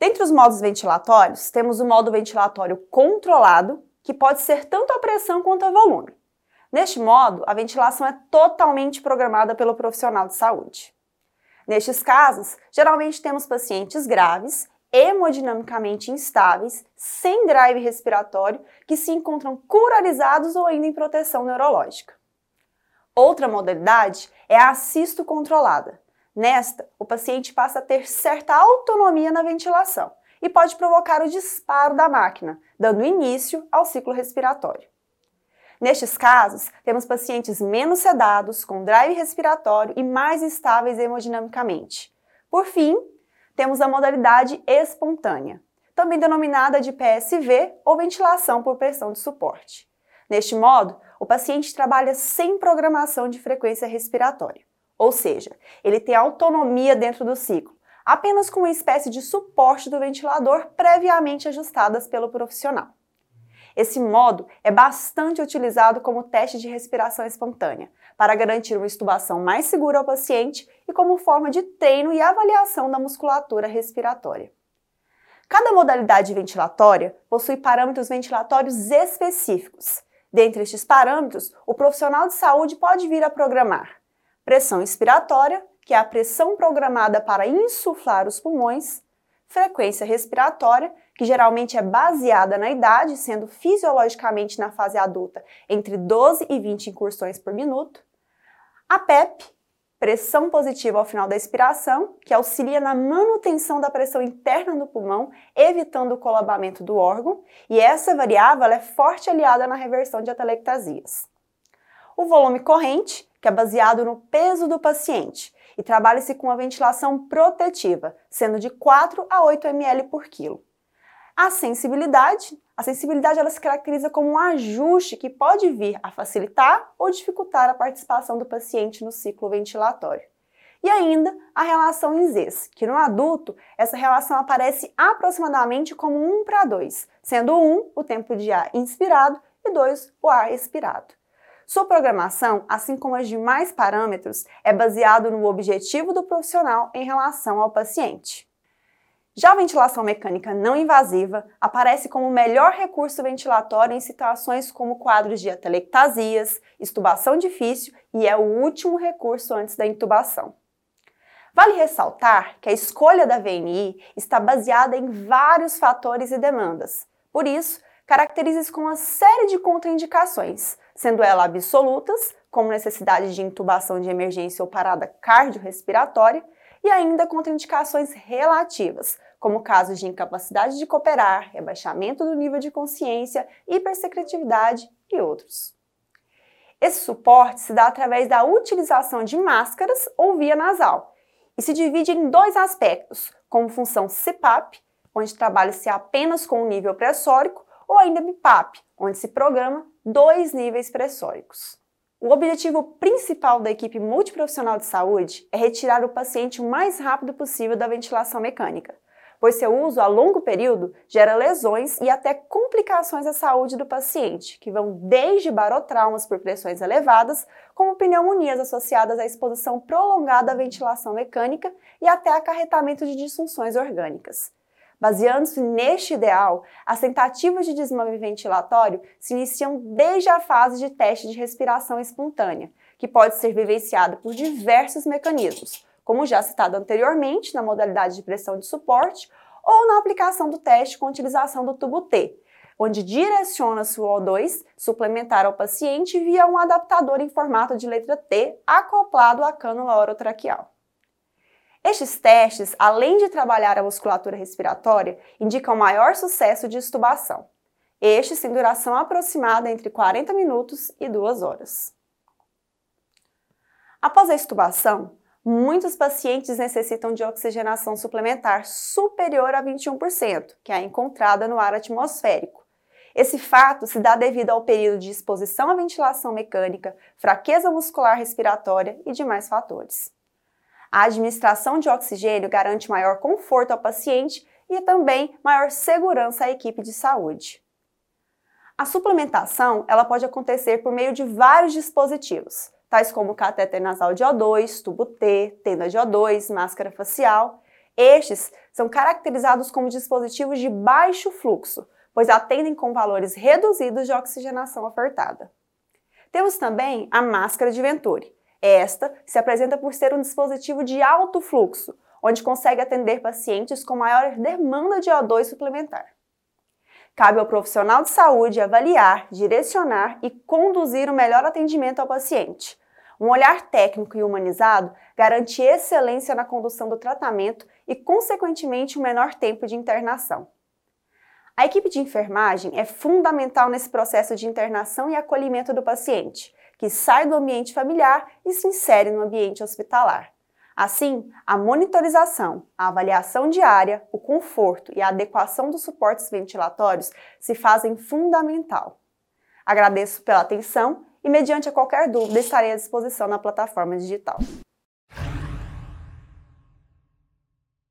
Dentre os modos ventilatórios, temos o modo ventilatório controlado, que pode ser tanto a pressão quanto a volume. Neste modo, a ventilação é totalmente programada pelo profissional de saúde. Nestes casos, geralmente temos pacientes graves, hemodinamicamente instáveis, sem drive respiratório, que se encontram curarizados ou ainda em proteção neurológica. Outra modalidade é a assisto controlada. Nesta, o paciente passa a ter certa autonomia na ventilação e pode provocar o disparo da máquina, dando início ao ciclo respiratório. Nestes casos, temos pacientes menos sedados, com drive respiratório e mais estáveis hemodinamicamente. Por fim, temos a modalidade espontânea, também denominada de PSV ou ventilação por pressão de suporte. Neste modo, o paciente trabalha sem programação de frequência respiratória, ou seja, ele tem autonomia dentro do ciclo, apenas com uma espécie de suporte do ventilador previamente ajustadas pelo profissional. Esse modo é bastante utilizado como teste de respiração espontânea, para garantir uma estubação mais segura ao paciente e como forma de treino e avaliação da musculatura respiratória. Cada modalidade ventilatória possui parâmetros ventilatórios específicos, Dentre estes parâmetros, o profissional de saúde pode vir a programar pressão expiratória, que é a pressão programada para insuflar os pulmões, frequência respiratória, que geralmente é baseada na idade, sendo fisiologicamente na fase adulta entre 12 e 20 incursões por minuto, a PEP, pressão positiva ao final da expiração, que auxilia na manutenção da pressão interna no pulmão, evitando o colabamento do órgão, e essa variável é forte aliada na reversão de atelectasias. O volume corrente, que é baseado no peso do paciente, e trabalha-se com a ventilação protetiva, sendo de 4 a 8 ml por quilo. A sensibilidade, a sensibilidade ela se caracteriza como um ajuste que pode vir a facilitar ou dificultar a participação do paciente no ciclo ventilatório. E ainda a relação em Zs, que no adulto essa relação aparece aproximadamente como 1 para 2, sendo 1 o tempo de ar inspirado e 2 o ar expirado. Sua programação, assim como os demais parâmetros, é baseado no objetivo do profissional em relação ao paciente. Já a ventilação mecânica não invasiva aparece como o melhor recurso ventilatório em situações como quadros de atelectasias, estubação difícil e é o último recurso antes da intubação. Vale ressaltar que a escolha da VNI está baseada em vários fatores e demandas. Por isso, caracteriza-se com uma série de contraindicações, sendo elas absolutas, como necessidade de intubação de emergência ou parada cardiorrespiratória, e ainda contraindicações relativas, como casos de incapacidade de cooperar, rebaixamento do nível de consciência, hipersecretividade e outros. Esse suporte se dá através da utilização de máscaras ou via nasal e se divide em dois aspectos, como função CPAP, onde trabalha-se apenas com o nível pressórico, ou ainda BIPAP, onde se programa dois níveis pressóricos. O objetivo principal da equipe multiprofissional de saúde é retirar o paciente o mais rápido possível da ventilação mecânica, pois seu uso a longo período gera lesões e até complicações à saúde do paciente, que vão desde barotraumas por pressões elevadas, como pneumonias associadas à exposição prolongada à ventilação mecânica e até acarretamento de disfunções orgânicas. Baseando-se neste ideal, as tentativas de desmame ventilatório se iniciam desde a fase de teste de respiração espontânea, que pode ser vivenciado por diversos mecanismos, como já citado anteriormente na modalidade de pressão de suporte ou na aplicação do teste com utilização do tubo T, onde direciona-se o O2 suplementar ao paciente via um adaptador em formato de letra T acoplado à cânula orotraqueal. Estes testes, além de trabalhar a musculatura respiratória, indicam maior sucesso de estubação. Estes têm duração aproximada entre 40 minutos e 2 horas. Após a estubação, muitos pacientes necessitam de oxigenação suplementar superior a 21%, que é encontrada no ar atmosférico. Esse fato se dá devido ao período de exposição à ventilação mecânica, fraqueza muscular respiratória e demais fatores. A administração de oxigênio garante maior conforto ao paciente e também maior segurança à equipe de saúde. A suplementação ela pode acontecer por meio de vários dispositivos, tais como catéter nasal de O2, tubo T, tenda de O2, máscara facial. Estes são caracterizados como dispositivos de baixo fluxo, pois atendem com valores reduzidos de oxigenação ofertada. Temos também a máscara de Venturi. Esta se apresenta por ser um dispositivo de alto fluxo, onde consegue atender pacientes com maior demanda de O2 suplementar. Cabe ao profissional de saúde avaliar, direcionar e conduzir o melhor atendimento ao paciente. Um olhar técnico e humanizado garante excelência na condução do tratamento e, consequentemente, o um menor tempo de internação. A equipe de enfermagem é fundamental nesse processo de internação e acolhimento do paciente, que sai do ambiente familiar e se insere no ambiente hospitalar. Assim, a monitorização, a avaliação diária, o conforto e a adequação dos suportes ventilatórios se fazem fundamental. Agradeço pela atenção e, mediante qualquer dúvida, estarei à disposição na plataforma digital.